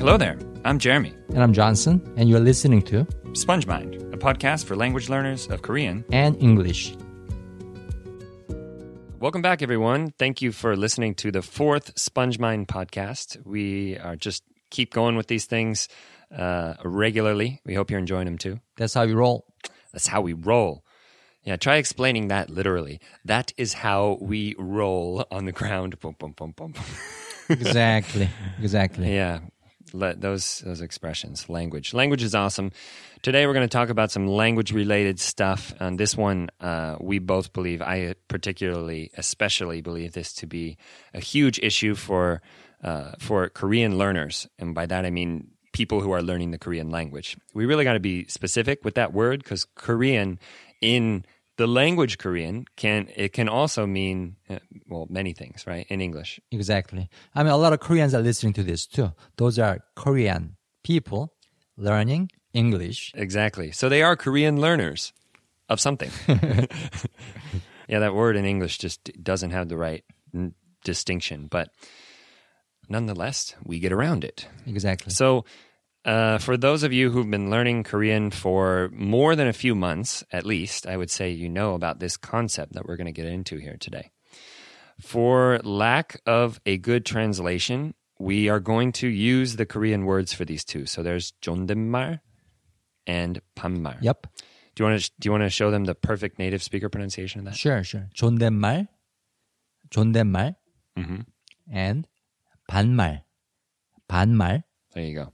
Hello there. I'm Jeremy. And I'm Jonson, and you're listening to Sponge Mind, a podcast for language learners of Korean. and English. Welcome back, everyone. Thank you for listening to the fourth Sponge Mind podcast. We are just keep going with these things uh, regularly. We hope you're enjoying them too. That's how we roll. That's how we roll. Yeah, try explaining that literally. That is how we roll on the ground. Boom, boom, boom, boom. boom. Exactly. exactly. Yeah, let those those expressions. Language. Language is awesome. Today we're going to talk about some language related stuff. And this one, uh, we both believe. I particularly, especially believe this to be a huge issue for uh, for Korean learners, and by that I mean people who are learning the Korean language. We really got to be specific with that word because Korean in the language Korean can it can also mean uh, well many things, right? In English. Exactly. I mean, a lot of Koreans are listening to this too. Those are Korean people learning English. Exactly. So they are Korean learners of something. yeah, that word in English just doesn't have the right n- distinction, but nonetheless, we get around it. Exactly. So, uh, for those of you who've been learning Korean for more than a few months, at least, I would say you know about this concept that we're going to get into here today. For lack of a good translation, we are going to use the Korean words for these two. So there's 존댓말 and 반말. Yep. Do you want to do you want to show them the perfect native speaker pronunciation of that? Sure, sure. 존댓말, 존댓말, Mhm. and 반말, 반말. There you go.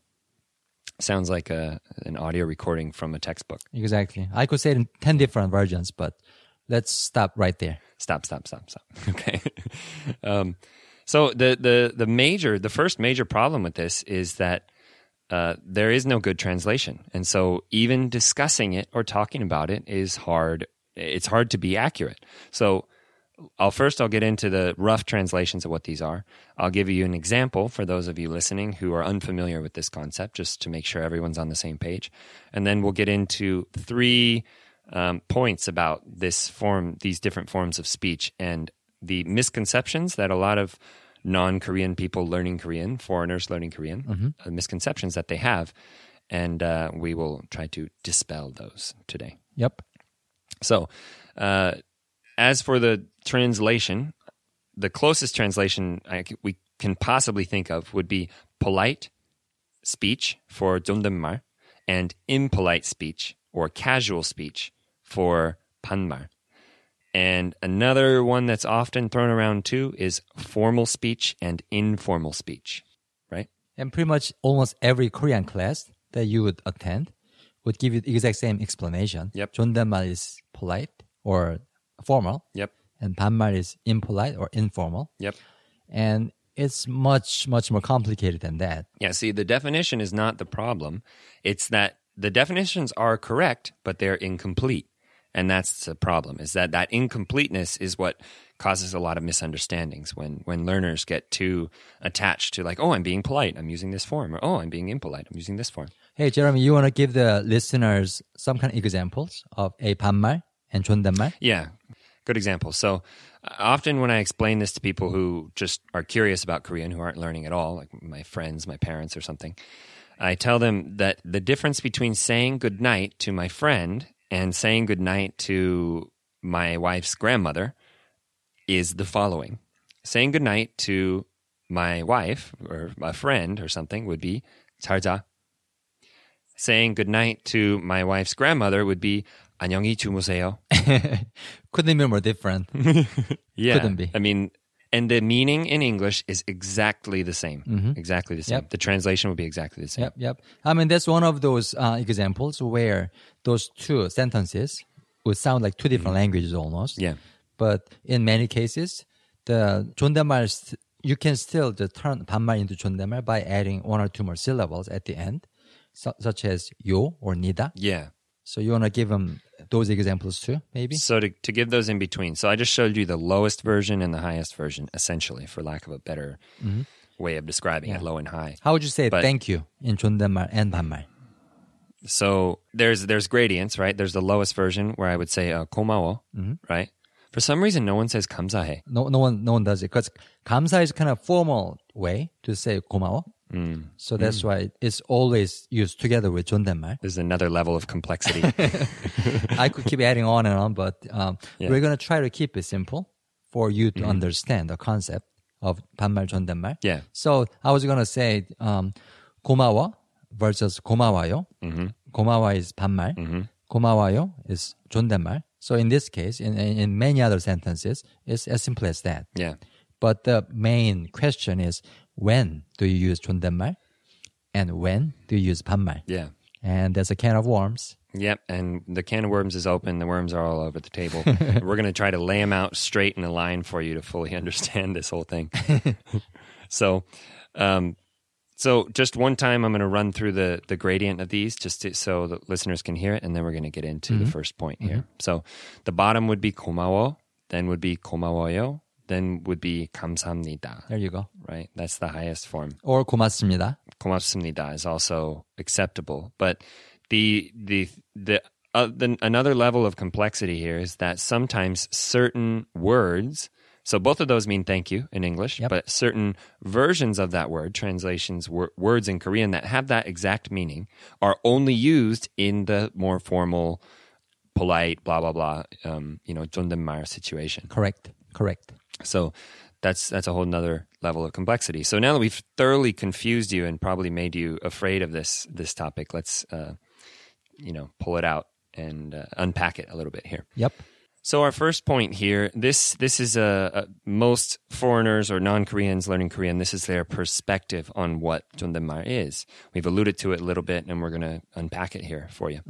Sounds like a an audio recording from a textbook. Exactly. I could say it in 10 different versions, but let's stop right there. Stop, stop, stop, stop. Okay. um, so the the the major the first major problem with this is that uh, there is no good translation, and so even discussing it or talking about it is hard. It's hard to be accurate. So I'll first I'll get into the rough translations of what these are. I'll give you an example for those of you listening who are unfamiliar with this concept, just to make sure everyone's on the same page, and then we'll get into three um, points about this form, these different forms of speech, and the misconceptions that a lot of non-Korean people learning Korean, foreigners learning Korean, uh, misconceptions that they have, and uh, we will try to dispel those today. Yep. So, uh, as for the translation, the closest translation I c we can possibly think of would be polite speech for 존댓말 and impolite speech or casual speech for 반말. And another one that's often thrown around too is formal speech and informal speech, right? And pretty much almost every Korean class that you would attend would give you the exact same explanation. Yep. 존댓말 is polite or formal, Yep. and 반말 is impolite or informal. Yep. And it's much, much more complicated than that. Yeah, see, the definition is not the problem. It's that the definitions are correct, but they're incomplete. And that's the problem, is that that incompleteness is what causes a lot of misunderstandings when, when learners get too attached to like, oh, I'm being polite, I'm using this form, or oh, I'm being impolite, I'm using this form. Hey, Jeremy, you want to give the listeners some kind of examples of a 반말 and 존댓말? Yeah, good example. So uh, often when I explain this to people who just are curious about Korean, who aren't learning at all, like my friends, my parents, or something, I tell them that the difference between saying good night to my friend and saying good night to my wife's grandmother is the following. Saying good night to my wife or a friend or something would be 잘 자. Saying good night to my wife's grandmother would be 안녕히 주무세요. Couldn't be more different. Yeah. Couldn't be. I mean, and the meaning in English is exactly the same. Exactly the same. Yep. The translation would be exactly the same. Yep, yep. I mean, that's one of those uh, examples where those two sentences would sound like two different languages almost. Yeah. But in many cases, the 존댓말 st- you can still just turn 반말 into 존댓말 by adding one or two more syllables at the end, su- such as 요 or 니다. Yeah. So you want to give them those examples too, maybe? So to, to give those in between. So I just showed you the lowest version and the highest version, essentially, for lack of a better way of describing it, low and high. How would you say But- thank you in 존댓말 and 반말? So there's there's gradients, right? There's the lowest version where I would say uh, 고마워, right? For some reason, no one says 감사해. No, no one, no one does it because 감사 is kind of formal way to say 고마워. So that's why it's always used together with 존댓말. There's another level of complexity. I could keep adding on and on, but um, Yeah. we're going to try to keep it simple for you to understand the concept of 반말 존댓말. Yeah. So I was going to say um, 고마워 versus 고마워요. 고마워 is 반말. 고마워요 is 존댓말. So in this case, in, in, in many other sentences, it's as simple as that. yeah. But the main question is when do you use 존댓말 and when do you use 반말? Yeah. And there's a can of worms. Yep, and the can of worms is open. The worms are all over the table. We're going to try to lay them out straight in a line for you to fully understand this whole thing. so, um, so just one time, I'm going to run through the the gradient of these, just to, so the listeners can hear it, and then we're going to get into the first point here. So, the bottom would be 고마워, then would be 고마워요, then would be 감사합니다. There you go. Right, that's the highest form. Or 고맙습니다. 고맙습니다 is also acceptable. But the the the, uh, the another level of complexity here is that sometimes certain words. So both of those mean thank you in English, Yep. but certain versions of that word, translations, wor- words in Korean that have that exact meaning, are only used in the more formal, polite, blah blah blah, um, you know, 존댓말 situation. Correct. Correct. So that's that's a whole nother level of complexity. So now that we've thoroughly confused you and probably made you afraid of this this topic, let's uh, you know pull it out and uh, unpack it a little bit here. Yep. So our first point here, this this is a, a most foreigners or non-Koreans learning Korean. This is their perspective on what 존댓말 is. We've alluded to it a little bit, and we're going to unpack it here for you.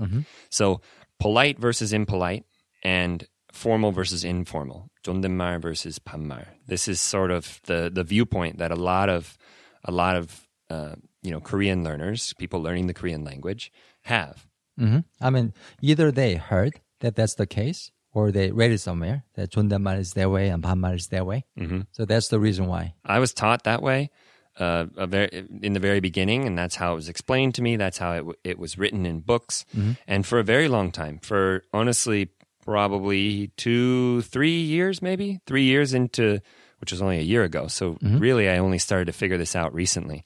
So polite versus impolite, and formal versus informal, Dundenmeyer versus Pammeyer. This is sort of the the viewpoint that a lot of a lot of uh, you know Korean learners, people learning the Korean language, have. Mm-hmm. I mean, either they heard that that's the case, or they read it somewhere that Chundamar is their way and Pamar is their way. Mm-hmm. So that's the reason why. I was taught that way uh, very, in the very beginning, and that's how it was explained to me. That's how it, w- it was written in books. Mm-hmm. And for a very long time, for honestly probably two, three years, maybe three years into, which was only a year ago. So really, I only started to figure this out recently.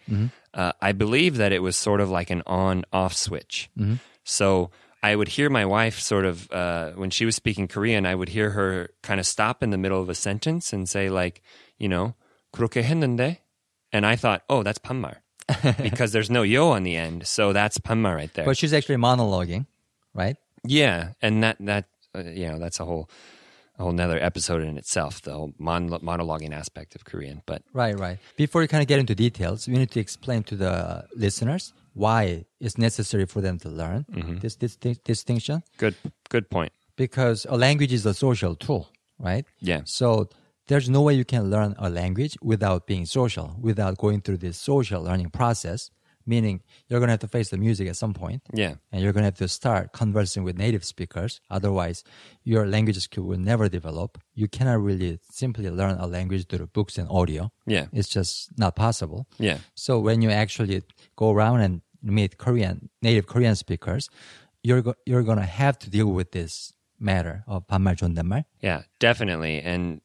Uh, I believe that it was sort of like an on off switch. So I would hear my wife sort of uh, when she was speaking Korean, I would hear her kind of stop in the middle of a sentence and say like, you know, 그렇게 했는데, and I thought, oh, that's 반말 because there's no yo on the end, so that's 반말 right there. But she's actually monologuing, right? yeah, and that that uh, you know that's a whole a whole nother episode in itself, the whole mon- monologuing aspect of Korean. But Right, right. Before you kind of get into details, we need to explain to the listeners why it's necessary for them to learn this, this, this distinction. good good point. Because a language is a social tool, right? Yeah. So there's no way you can learn a language without being social, without going through this social learning process Meaning you're gonna have to face the music at some point, Yeah. and you're gonna have to start conversing with native speakers. Otherwise, your language skill will never develop. You cannot really simply learn a language through books and audio. Yeah. It's just not possible. Yeah. So when you actually go around and meet Korean native Korean speakers, you're go- you're gonna have to deal with this matter of 반말 존댓말. Yeah, definitely. And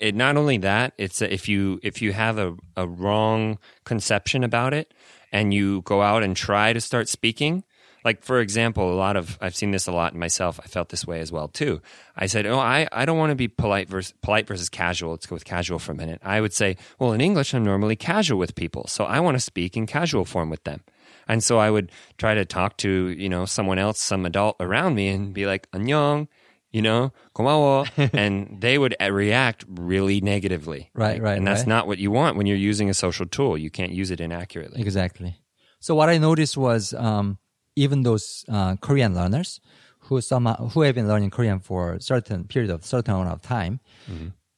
it not only that, it's if you if you have a, a wrong conception about it and you go out and try to start speaking, like for example, a lot of I've seen this a lot myself. I felt this way as well too. I said, "Oh, I, I don't want to be polite versus polite versus casual. Let's go with casual for a minute." I would say, "Well, in English, I'm normally casual with people, so I want to speak in casual form with them." And so I would try to talk to, you know, someone else, some adult around me and be like, "안녕." you know, 고마워, and they would uh, react really negatively. Right, right, And that's right. not what you want when you're using a social tool. You can't use it inaccurately. Exactly. So what I noticed was um, even those uh, Korean learners who somehow who have been learning Korean for a certain period of certain amount of time,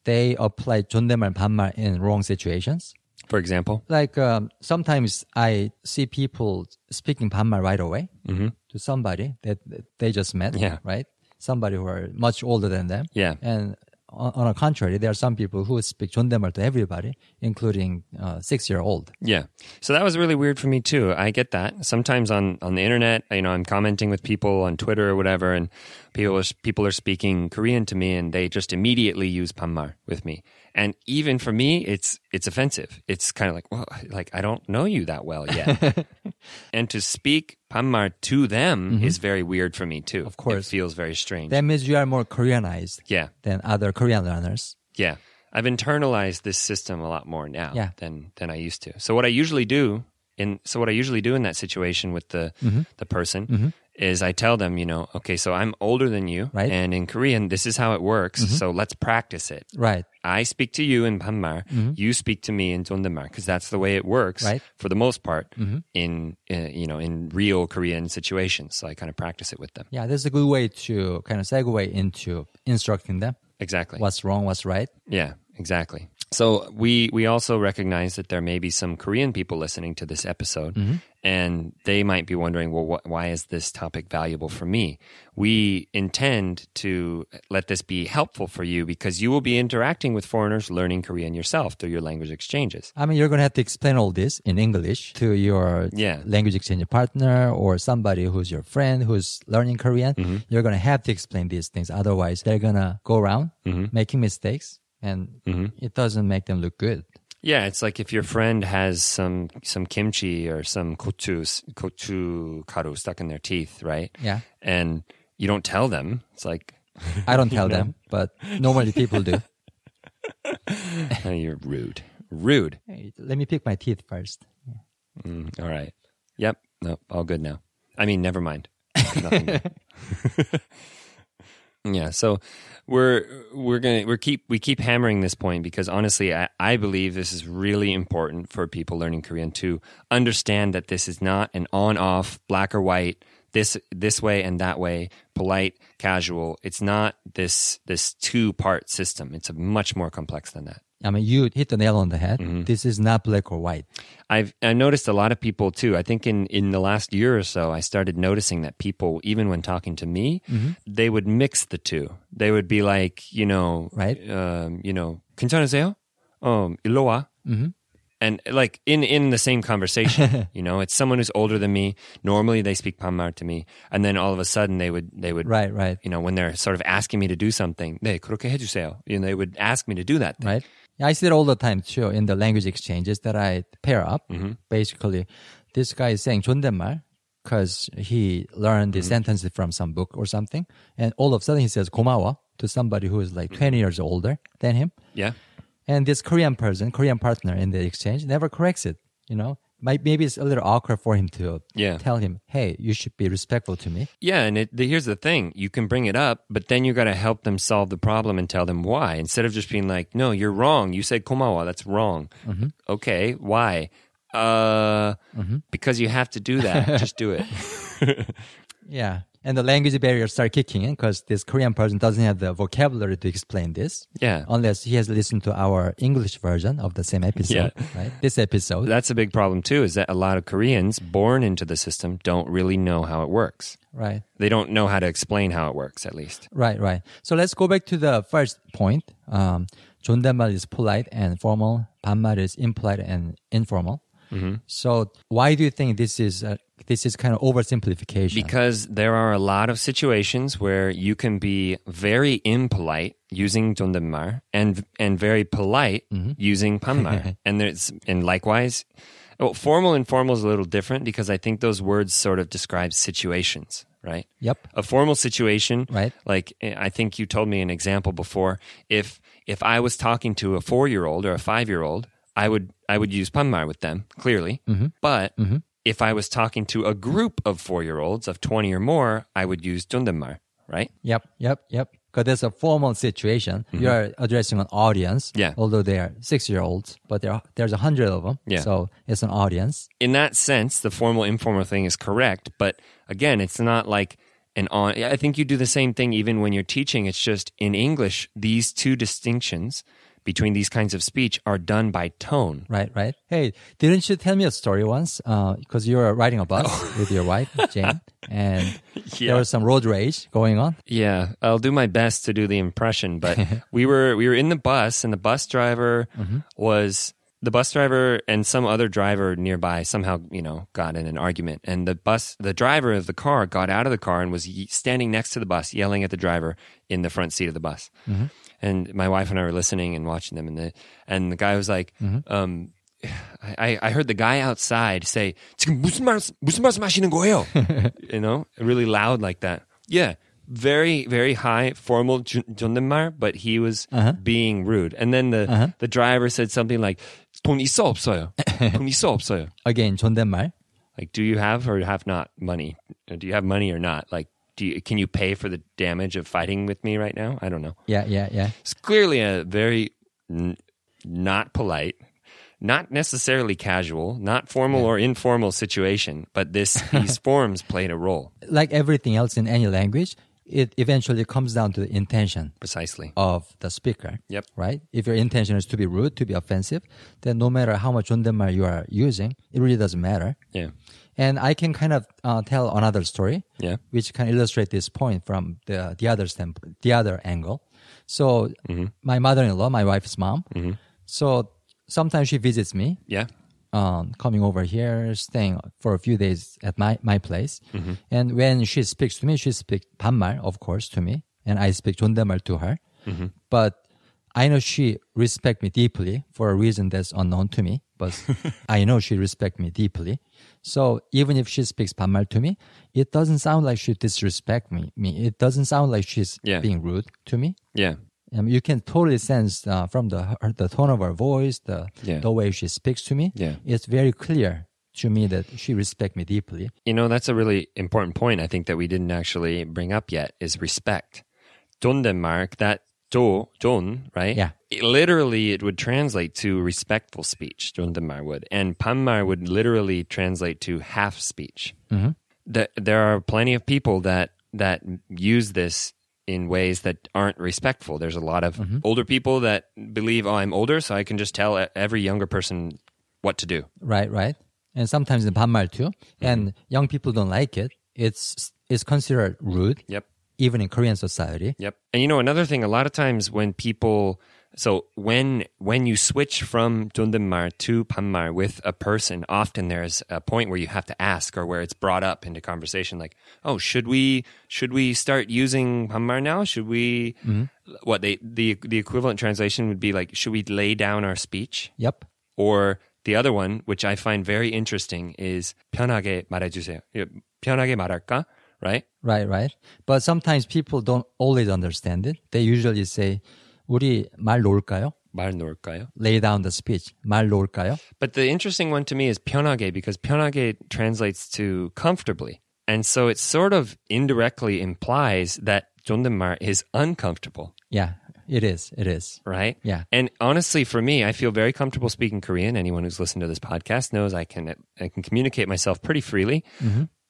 they apply 존댓말 반말 in wrong situations. For example, Like um, sometimes I see people speaking 반말 right away to somebody that that they just met, Yeah. right? Somebody who are much older than them. Yeah. And on, on the contrary, there are some people who speak 존댓말 to everybody, including uh, six-year-old. Yeah. So that was really weird for me too. I get that. Sometimes on on the internet, you know, I'm commenting with people on Twitter or whatever and People are, people are speaking Korean to me and they just immediately use 반말 with me. And even for me, it's it's offensive. It's kind of like, well, like I don't know you that well yet. and to speak 반말 to them is very weird for me too. Mm-hmm. Of course. it feels very strange. That means you are more Koreanized yeah, than other Korean learners. yeah. I've internalized this system a lot more now Yeah. than than I used to. So what I usually do and so what I usually do in that situation with the mm-hmm. the person mm-hmm. is I tell them, you know, okay, so I'm older than you, right. and in Korean this is how it works. Mm-hmm. So let's practice it. Right. I speak to you in Panmar, mm-hmm. you speak to me in Dondamar, because that's the way it works right. for the most part mm-hmm. in, in you know in real Korean situations. So I kind of practice it with them. Yeah, this is a good way to kind of segue into instructing them. Exactly. What's wrong? What's right? Yeah. Exactly. So we we also recognize that there may be some Korean people listening to this episode, and they might be wondering, well, wh- why is this topic valuable for me? We intend to let this be helpful for you because you will be interacting with foreigners, learning Korean yourself through your language exchanges. I mean, you're going to have to explain all this in English to your Yeah. language exchange partner or somebody who's your friend who's learning Korean. Mm-hmm. You're going to have to explain these things. Otherwise, they're going to go around Mm-hmm. making mistakes and it doesn't make them look good. Yeah, it's like if your friend has some some kimchi or some gochu gochu karu stuck in their teeth, right? Yeah. And you don't tell them. It's like I don't tell them, but normally people do. oh, you're rude, rude. Hey, let me pick my teeth first. Mm, all right. Yep. No, all good now. I mean, never mind. Yeah. So we're we're gonna we're keep we keep hammering this point because honestly, I, I believe this is really important for people learning Korean to understand that this is not an on off black or white this this way and that way polite casual it's not this this two part system it's much more complex than that I mean, you hit the nail on the head. Mm-hmm. This is not black or white. I've I noticed a lot of people too. I think in in the last year or so, I started noticing that people, even when talking to me, they would mix the two. They would be like, you know, Right. um, you know, 괜찮으세요? Um, 일로 와. And like in in the same conversation, you know, it's someone who's older than me. Normally, they speak 반말 to me, and then all of a sudden, they would they would Right, right, you know when they're sort of asking me to do something, 네 그렇게 해주세요. You know, they would ask me to do that. Thing. right. I see it all the time too in the language exchanges that I pair up. Mm-hmm. Basically, this guy is saying 존댓말 because he learned Mm-hmm. the sentence from some book or something, and all of a sudden he says 고마워 to somebody who is like 20 years older than him. Yeah. And this Korean person, Korean partner in the exchange never corrects it. You know, Might, maybe it's a little awkward for him to Yeah. tell him, hey, you should be respectful to me. Yeah, and it, the, here's the thing: you can bring it up, but then you got to help them solve the problem and tell them why, instead of just being like, "No, you're wrong. You said komawa. That's wrong." Okay, why? Uh, because you have to do that. just do it. Yeah And the language barriers start kicking in because this Korean person doesn't have the vocabulary to explain this. Yeah. Unless he has listened to our English version of the same episode, right? This episode. That's a big problem too. Is that a lot of Koreans born into the system don't really know how it works. right. They don't know how to explain how it works. At least. Right, right. So let's go back to the first point. Um, 존댓말 is polite and formal. 반말 is impolite and informal. So why do you think this is uh, this is kind of oversimplification? Because there are a lot of situations where you can be very impolite using 존댓말 and and very polite using 반말. and there's and likewise well, formal and formal is a little different because I think those words sort of describe situations, right? Yep. A formal situation, Right. Like eh, I think you told me an example before. If if I was talking to a four year old or a five year old, I would I would use Punmire with them clearly, mm-hmm. but mm-hmm. if I was talking to a group of four year olds of twenty or more, I would use Dundenmar, right? Yep, yep, yep. Because there's a formal situation. Mm-hmm. You're addressing an audience. Yeah. Although they are six year olds, but there are, there's a hundred of them. Yeah. So it's an audience. In that sense, the formal informal thing is correct, but again, it's not like and on i think you do the same thing even when you're teaching it's just in english these two distinctions between these kinds of speech are done by tone. Right, right. Hey, didn't you tell me a story once? Uh, because you were riding a bus oh. with your wife, Jane, and there was some road rage going on. Yeah, I'll do my best to do the impression, but we were we were in the bus and the bus driver mm-hmm. was the bus driver and some other driver nearby somehow, you know, got in an argument, and the bus, the driver of the car, got out of the car and was standing next to the bus, yelling at the driver in the front seat of the bus. Mm-hmm And my wife and I were listening and watching them, and the and the guy was like, um, I, I heard the guy outside say, 지금 무슨 말, 무슨 말씀하시는 거예요? you know, really loud like that. Yeah. Very, very high formal 주- 존댓말, but he was being rude. And then the, the driver said something like, 돈 있어 없어요? 돈 있어 없어요? Again, 존댓말. Like, do you have or have not money? Or Do you have money or not? Like, do you, can you pay for the damage of fighting with me right now? I don't know. Yeah, yeah, yeah. It's clearly a very n- not polite, not necessarily casual, not formal yeah. or informal situation, but this these forms played a role. Like everything else in any language, it eventually comes down to the intention precisely of the speaker. Yep. Right? If your intention is to be rude, to be offensive, then no matter how much Jondenmar you are using, it really doesn't matter. Yeah. And I can kind of uh, tell another story, Yeah. which can illustrate this point from the the other standpoint, the other angle. So my mother-in-law, my wife's mom, so sometimes she visits me, yeah, um, coming over here, staying for a few days at my my place. And when she speaks to me, she speaks 반말, of course, to me, and I speak 존댓말 to her. But I know she respect me deeply for a reason that's unknown to me. but I know she respects me deeply. So even if she speaks Pamal to me, it doesn't sound like she disrespects me. Me, it doesn't sound like she's yeah. being rude to me. Yeah, um, you can totally sense uh, from the her, the tone of her voice, the yeah. the way she speaks to me. Yeah, it's very clear to me that she respects me deeply. You know, that's a really important point. I think that we didn't actually bring up yet is respect. Don Denmark, that do don right? Yeah literally it would translate to respectful speech, Dundenmar would. And Panmar would literally translate to half speech. Mm-hmm. The, there are plenty of people that, that use this in ways that aren't respectful. There's a lot of mm-hmm. older people that believe, oh, I'm older, so I can just tell every younger person what to do. Right, right. And sometimes in Panmar too. Mm-hmm. And young people don't like it. It's, it's considered rude. Yep. Even in Korean society. Yep. And you know, another thing, a lot of times when people so when when you switch from 존댓말 to 반말 with a person, often there's a point where you have to ask or where it's brought up into conversation like, "Oh, should we should we start using 반말 now? Should we what they the the equivalent translation would be like, should we lay down our speech?" Yep. Or the other one, which I find very interesting, is 편하게 말해주세요. 예, 편하게 말할까? Right? Right, right. But sometimes people don't always understand it. They usually say, 우리 말 놓을까요? 말 놓을까요? Lay down the speech. 말 놓을까요? But the interesting one to me is 편하게 because 편하게 translates to comfortably. And so it sort of indirectly implies that 존댓말 is uncomfortable, Yeah, it is. It is. right? Yeah. And honestly, for me, I feel very comfortable speaking Korean. Anyone who's listened to this podcast knows I can I can communicate myself pretty freely.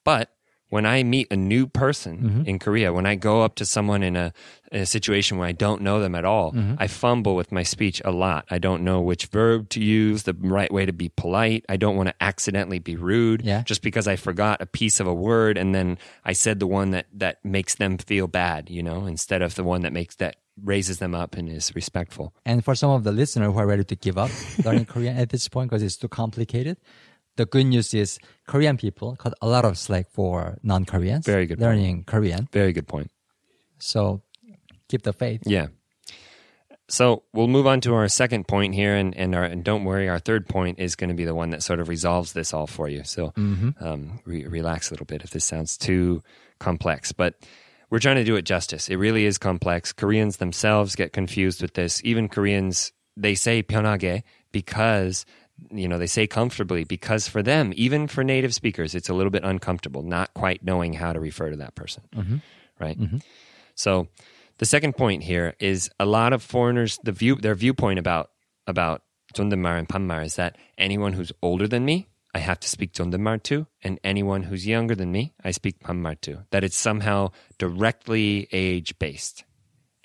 But when I meet a new person mm-hmm. in Korea, when I go up to someone in a, in a situation where I don't know them at all, mm-hmm. I fumble with my speech a lot. I don't know which verb to use, the right way to be polite. I don't want to accidentally be rude Yeah. just because I forgot a piece of a word and then I said the one that, that makes them feel bad, you know, instead of the one that makes that raises them up and is respectful. And for some of the listeners who are ready to give up learning Korean at this point because it's too complicated, the good news is Korean people cut a lot of slack for non-Koreans. Very good. Learning point. Korean. Very good point. So keep the faith. Yeah. So we'll move on to our second point here, and and, our, and don't worry, our third point is going to be the one that sort of resolves this all for you. So mm-hmm. um, re- relax a little bit if this sounds too complex, but we're trying to do it justice. It really is complex. Koreans themselves get confused with this. Even Koreans they say "pyonage" because you know they say comfortably because for them even for native speakers it's a little bit uncomfortable not quite knowing how to refer to that person mm-hmm. right? Mm-hmm. so the second point here is a lot of foreigners the view their viewpoint about about Tundamar and Pammar is that anyone who's older than me I have to speak Tundamar to and anyone who's younger than me I speak Pammar to that it's somehow directly age based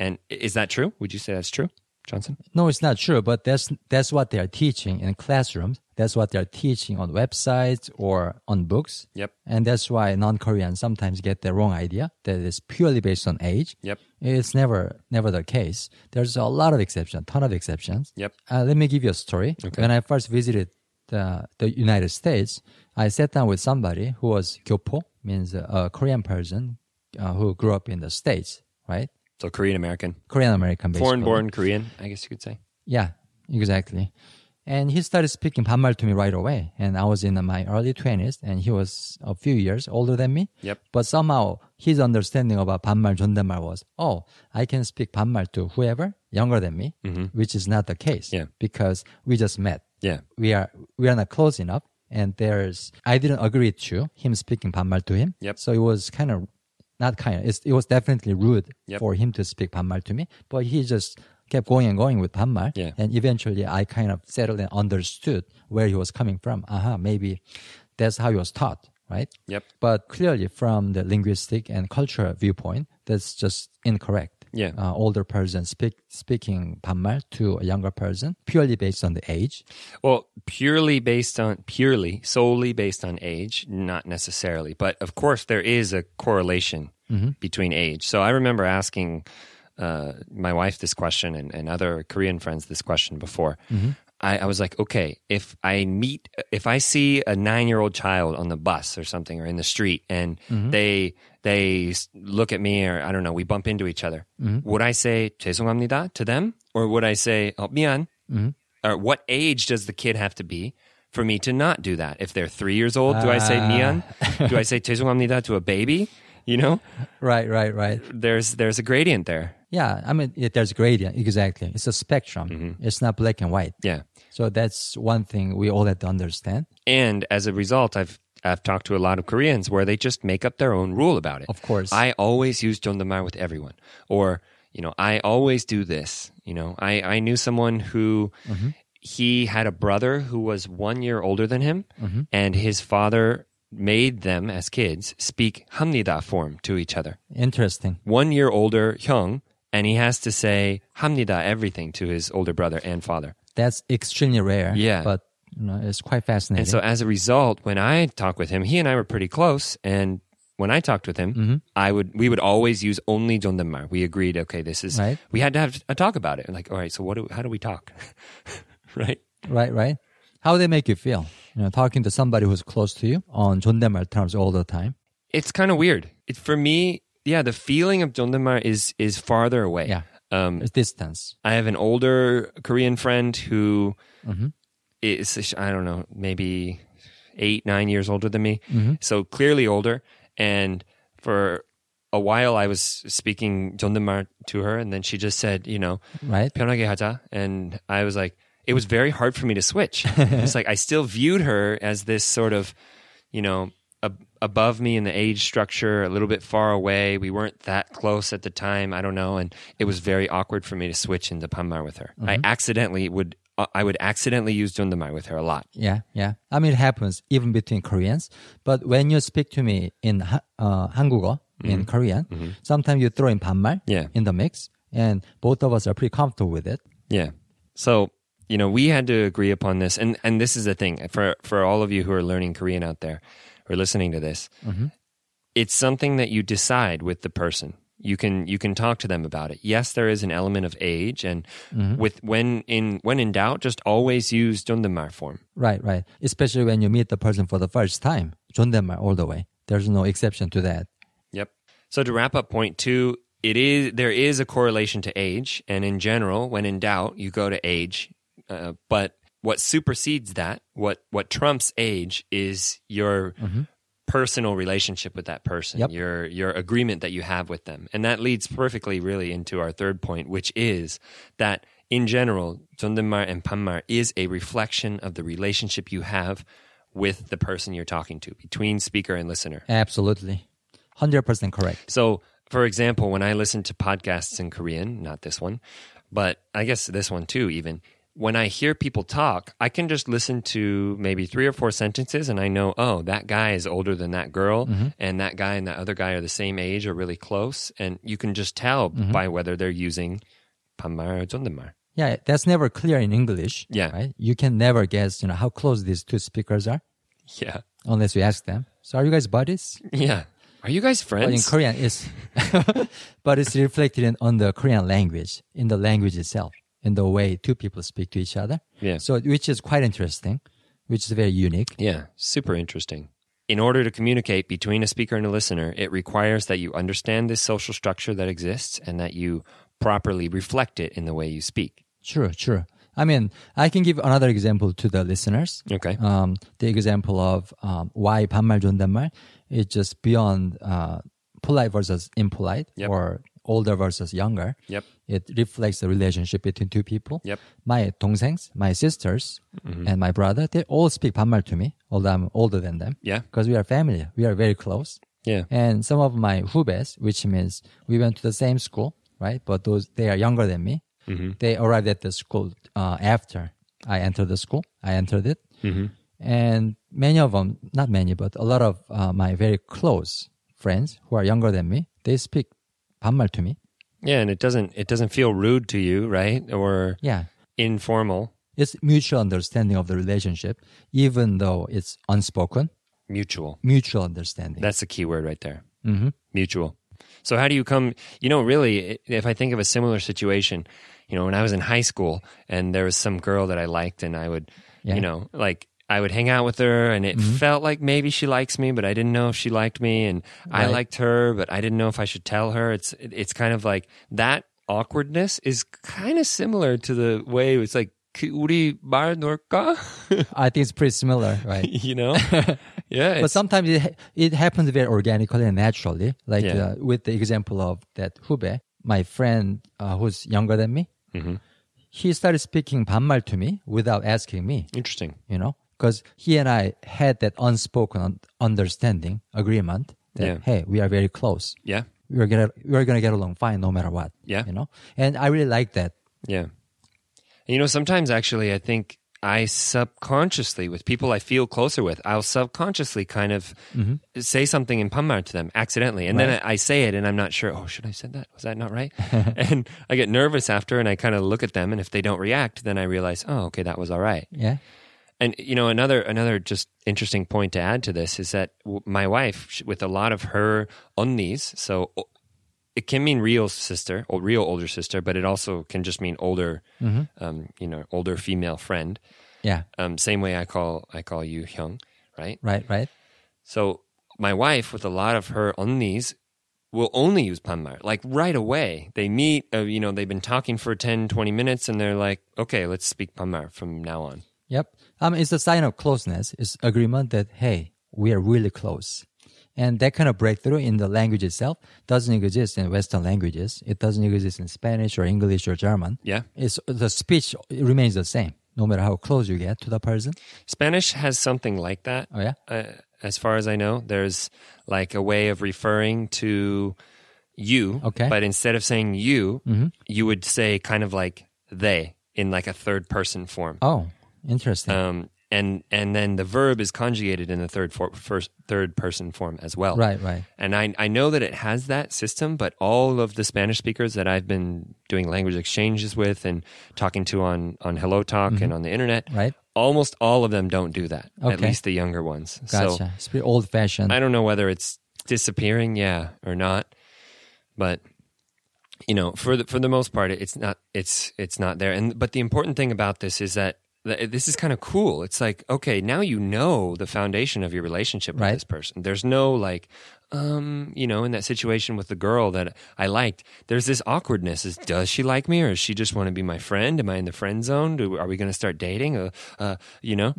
and is that true? Would you say that's true? Jonson? No, it's not true, but that's that's what they are teaching in classrooms. That's what they're teaching on websites or on books. Yep. And that's why non-Koreans sometimes get the wrong idea that it's purely based on age. Yep. It's never never the case. There's a lot of exceptions, ton of exceptions. Yep. Uh, let me give you a story. Okay. When I first visited the, the United States, I sat down with somebody who was gyopo, means a Korean person uh, who grew up in the States, right? So Korean American, Korean American, foreign-born Korean, I guess you could say. Yeah, exactly. And he started speaking Panmal to me right away. And I was in my early 20s and he was a few years older than me. Yep. But somehow his understanding about Panmal Jondamal was, oh, I can speak Panmal to whoever younger than me, mm-hmm. which is not the case yeah. because we just met. Yeah. We are, we are not close enough. And there's, I didn't agree to him speaking Panmal to him. Yep. So it was kind of not kind of, it's, it was definitely rude Yep. for him to speak 반말 to me. But he just kept going and going with 반말. Yeah. And eventually I kind of settled and understood where he was coming from. Aha, maybe that's how he was taught, right? Yep. But clearly from the linguistic and cultural viewpoint, that's just incorrect. Yeah. Uh, older person speak, speaking 반말 to a younger person purely based on the age. Well, purely based on purely solely based on age, not necessarily, but of course there is a correlation between age. So I remember asking uh, my wife this question and, and other Korean friends this question before. I, I was like, okay, if I meet, if I see a nine-year-old child on the bus or something, or in the street, and they they s- look at me, or I don't know, we bump into each other, would I say 죄송합니다 to them, or would I say oh, 미안? Or what age does the kid have to be for me to not do that? If they're three years old, do I say 미안? do I say 죄송합니다 to a baby? You know, Right, right, right. there's there's a gradient there. Yeah, I mean, it, there's gradient. Exactly. It's a spectrum. Mm-hmm. It's not black and white. Yeah. So that's one thing we all have to understand. And as a result, I've I've talked to a lot of Koreans where they just make up their own rule about it. Of course. I always use Jondamar with everyone. Or, you know, I always do this. You know, I, I knew someone who mm-hmm. he had a brother who was one year older than him, mm-hmm. and his father made them as kids speak hamnida form to each other. Interesting. One year older Hyung, and he has to say hamnida everything to his older brother and father. That's extremely rare. Yeah. But you know, it's quite fascinating. And so as a result, when I talk with him, he and I were pretty close, and when I talked with him, mm-hmm. I would we would always use only Jondemar. We agreed, okay, this is right. we had to have a talk about it. Like, all right, so what do how do we talk? right? Right, right. How they make you feel? You know, talking to somebody who's close to you on Jondemar terms all the time. It's kind of weird. It, for me, yeah, the feeling of Jondemar is is farther away. Yeah. Um, distance. I have an older Korean friend who mm-hmm is, I don't know, maybe eight, nine years older than me. Mm-hmm. So clearly older. And for a while, I was speaking 존댓말 to her, and then she just said, you know, Right? 편하게 하자. And I was like, it was very hard for me to switch. it's like I still viewed her as this sort of, you know, ab- above me in the age structure, a little bit far away. We weren't that close at the time. I don't know, and it was very awkward for me to switch into panmar with her. I accidentally would. Uh, I would accidentally use 존댓말 with her a lot. Yeah, yeah. I mean, it happens even between Koreans. But when you speak to me in ha- uh, 한국어, in Korean, sometimes you throw in 반말 Mm-hmm. Yeah. in the mix, and both of us are pretty comfortable with it. Yeah. So, you know, we had to agree upon this. And, and this is the thing for, for all of you who are learning Korean out there or listening to this, it's something that you decide with the person. You can, you can talk to them about it. Yes, there is an element of age and with, when in, when in doubt, just always use 존댓말 form. Right, right. Especially when you meet the person for the first time. 존댓말 all the way. There's no exception to that. Yep. So to wrap up point two, it is there is a correlation to age, and in general, when in doubt, you go to age. Uh, but what supersedes that, what what trumps age, is your personal relationship with that person, yep. your your agreement that you have with them. And that leads perfectly really into our third point, which is that in general, Tundemar and Pammar is a reflection of the relationship you have with the person you're talking to, between speaker and listener. Absolutely. 100% correct. So, for example, when I listen to podcasts in Korean, not this one, but I guess this one too, even, when I hear people talk, I can just listen to maybe three or four sentences and I know, oh, that guy is older than that girl, and that guy and that other guy are the same age or really close. And you can just tell by whether they're using 반말 or 존댓말. Yeah, that's never clear in English. Yeah. Right? You can never guess, you know, how close these two speakers are Yeah. unless you ask them. So are you guys buddies? Yeah. Are you guys But in friends? Korean, it's, but it's reflected in, on the Korean language, in the language itself, in the way two people speak to each other. Yeah. So, which is quite interesting, which is very unique. Yeah, super interesting. In order to communicate between a speaker and a listener, it requires that you understand this social structure that exists and that you properly reflect it in the way you speak. True, true. I mean, I can give another example to the listeners. Okay. Um, the example of um, why 반말 존댓말 is just beyond uh, polite versus impolite Yep. or older versus younger. Yep. It reflects the relationship between two people. Yep. My 동생s, my sisters, Mm-hmm. and my brother, they all speak 반말 to me, although I'm older than them. Yeah. Because we are family. We are very close. Yeah. And some of my hubes, which means we went to the same school, right? But those they are younger than me. Mm-hmm. They arrived at the school uh, after I entered the school. I entered it, Mm-hmm. and many of them, not many, but a lot of uh, my very close friends who are younger than me, they speak 반말 to me. Yeah, and it doesn't it doesn't feel rude to you, right? Or Yeah, informal, it's mutual understanding of the relationship, even though it's unspoken. mutual. Mutual understanding. That's the key word right there. hmm Mutual. So how do you come, you know, really if I think of a similar situation, you know, when I was in high school and there was some girl that I liked and I would, Yeah. you know, like I would hang out with her and it felt like maybe she likes me, but I didn't know if she liked me and I Right. liked her, but I didn't know if I should tell her. It's it's kind of like that awkwardness is kind of similar to the way it's like 그 우리 말 놓을까? I think it's pretty similar, right? you know? yeah. but it's- sometimes it ha- it happens very organically and naturally, like Yeah. uh, with the example of that hube, my friend uh, who's younger than me. Mm-hmm. He started speaking 반말 to me without asking me, interesting. you know, because he and I had that unspoken understanding agreement that Yeah. hey, we are very close. Yeah. We're gonna we're gonna get along fine no matter what. Yeah. you know, and I really like that. Yeah. And, you know, sometimes actually, I think I subconsciously, with people I feel closer with, I'll subconsciously kind of mm-hmm. say something in Panmar to them accidentally. And then I, I say it and I'm not sure, oh, should I said that? Was that not right? and I get nervous after and I kind of look at them. And if they don't react, then I realize, oh, okay, that was all right. Yeah, And you know, another another just interesting point to add to this is that w- my wife, with a lot of her onnis, so it can mean real sister or real older sister, but it also can just mean older, um, you know, older female friend. yeah, Um, same way I call I call you Hyung, right? right, right. So my wife, with a lot of her onnis, will only use panmar like right away. They meet, uh, you know, they've been talking for 10, 20 minutes, and they're like, okay, let's speak panmar from now on. Yep. Um, it's a sign of closeness. It's agreement that, hey, we are really close. And that kind of breakthrough in the language itself doesn't exist in Western languages. It doesn't exist in Spanish or English or German. Yeah. It's the speech remains the same, no matter how close you get to the person. Spanish has something like that. Oh yeah. Uh, as far as I know, there's like a way of referring to you. Okay. But instead of saying you, you would say kind of like they in like a third person form. Oh, interesting. Um, and and then the verb is conjugated in the third for, first third person form as well. right, right. And I I know that it has that system, but all of the Spanish speakers that I've been doing language exchanges with and talking to on on HelloTalk and on the internet, Right. almost all of them don't do that. At least the younger ones. Gotcha. So it's pretty old fashioned. I don't know whether it's disappearing, yeah, or not, but you know, for the for the most part, it's not it's it's not there. And but the important thing about this is that th- this is kind of cool. It's like okay, now you know the foundation of your relationship with Right. this person. There's no like, um, you know, in that situation with the girl that I liked, there's this awkwardness. Is does she like me, or does she just want to be my friend? Am I in the friend zone? Do, are we going to start dating? Uh, uh, you know,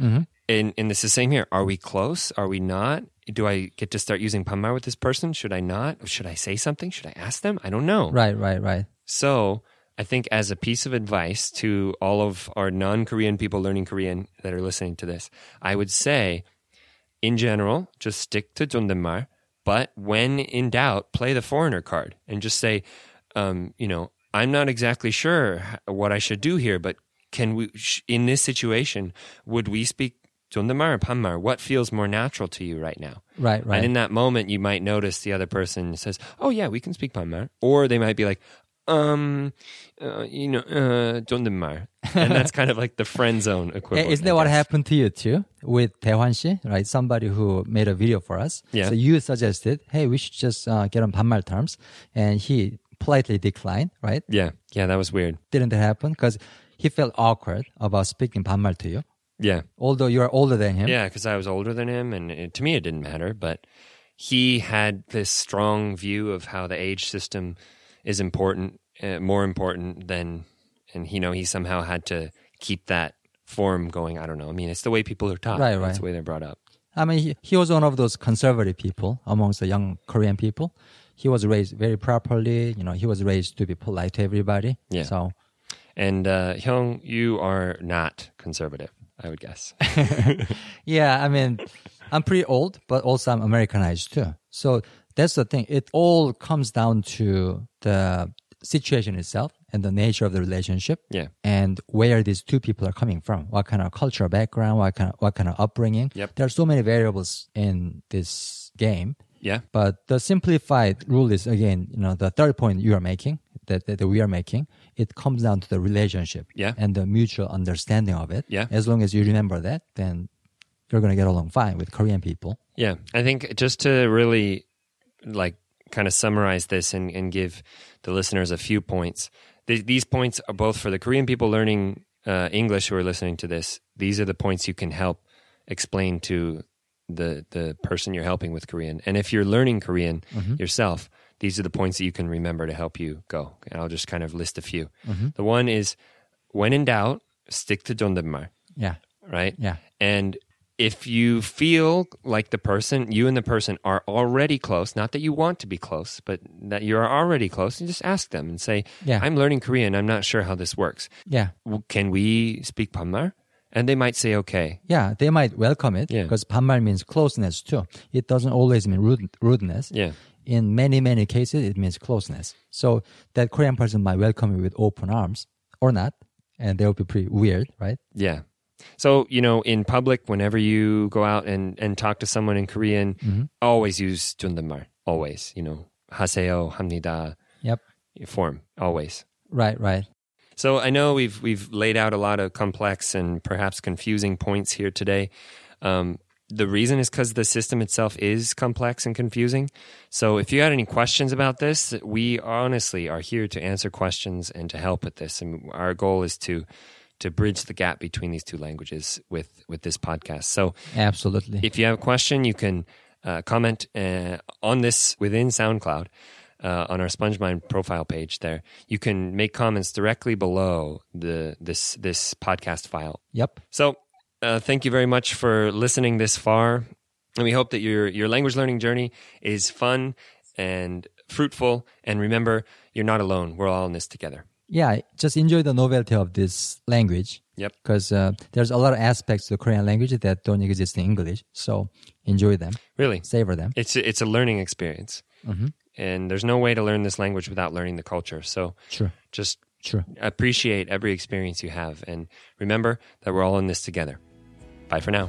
and and this is the same here. Are we close? Are we not? Do I get to start using Panmar with this person? Should I not? Should I say something? Should I ask them? I don't know. right, right, right. So I think as a piece of advice to all of our non-Korean people learning Korean that are listening to this, I would say, in general, just stick to 존댓말. But when in doubt, play the foreigner card and just say, um, you know, I'm not exactly sure h- what I should do here, but can we, sh- in this situation, would we speak 존댓말 or 반말? What feels more natural to you right now? Right, right. And in that moment, you might notice the other person says, "Oh yeah, we can speak Panmar," or they might be like, um, uh, you know, uh, 존댓말. and that's kind of like the friend zone equivalent. Isn't I that what guess. happened to you too with Taehwan Shi, right? Somebody who made a video for us. Yeah. So you suggested, hey, we should just uh, get on 반말 terms, and he politely declined, right? Yeah, yeah, that was weird. Didn't it happen? Because he felt awkward about speaking 반말 to you, Yeah, although you are older than him. yeah, because I was older than him, and it, to me it didn't matter. But he had this strong view of how the age system is important, uh, more important than, and you know, he somehow had to keep that form going. I don't know. I mean, it's the way people are taught. Right, That's right. the way they're brought up. I mean, he, he was one of those conservative people amongst the young Korean people. He was raised very properly. You know, he was raised to be polite to everybody. Yeah. So And uh, Hyung, you are not conservative, I would guess. Yeah, I mean, I'm pretty old, but also I'm Americanized too. So that's the thing. It all comes down to the situation itself and the nature of the relationship. Yeah. And where these two people are coming from. What kind of cultural background, what kind of, what kind of upbringing. Yep. There are so many variables in this game. yeah, But the simplified rule is again, you know, the third point you are making, that, that, that we are making, it comes down to the relationship Yeah. and the mutual understanding of it. Yeah. As long as you remember that, then you're going to get along fine with Korean people. Yeah, I think just to really like kind of summarize this and, and give the listeners a few points. Th- these points are both for the Korean people learning uh, English who are listening to this. These are the points you can help explain to the the person you're helping with Korean. And if you're learning Korean yourself, these are the points that you can remember to help you go. And I'll just kind of list a few. The one is when in doubt, stick to 존댓말, Yeah. right? Yeah. And if you feel like the person, you and the person are already close, not that you want to be close, but that you are already close, you just ask them and say, yeah. I'm learning Korean. I'm not sure how this works. Yeah. Can we speak 반말? And they might say, okay. Yeah, they might welcome it yeah. because 반말 means closeness too. It doesn't always mean rude, rudeness. Yeah. In many, many cases, it means closeness. So that Korean person might welcome you with open arms or not. And they will be pretty weird, right? Yeah. So, you know, in public, whenever you go out and, and talk to someone in Korean, Mm-hmm. always use 존댓말. Always, you know, 하세요, 합니다 Yep. form. Always. Right, right. So I know we've we've laid out a lot of complex and perhaps confusing points here today. Um, the reason is because the system itself is complex and confusing. So if you had any questions about this, we honestly are here to answer questions and to help with this. And our goal is to to bridge the gap between these two languages with with this podcast. So Absolutely. if you have a question, you can uh, comment uh, on this within SoundCloud uh, on our SpongeMind profile page. There, you can make comments directly below the this this podcast file. yep. So, uh, thank you very much for listening this far, and we hope that your your language learning journey is fun and fruitful. And remember, you're not alone. We're all in this together. Yeah. Just enjoy the novelty of this language. Yep. Because uh, there's a lot of aspects to the Korean language that don't exist in English. So enjoy them, Really, savor them. it's it's a learning experience, and there's no way to learn this language without learning the culture. So. Sure. just Sure. appreciate every experience you have and remember that we're all in this together. Bye for now.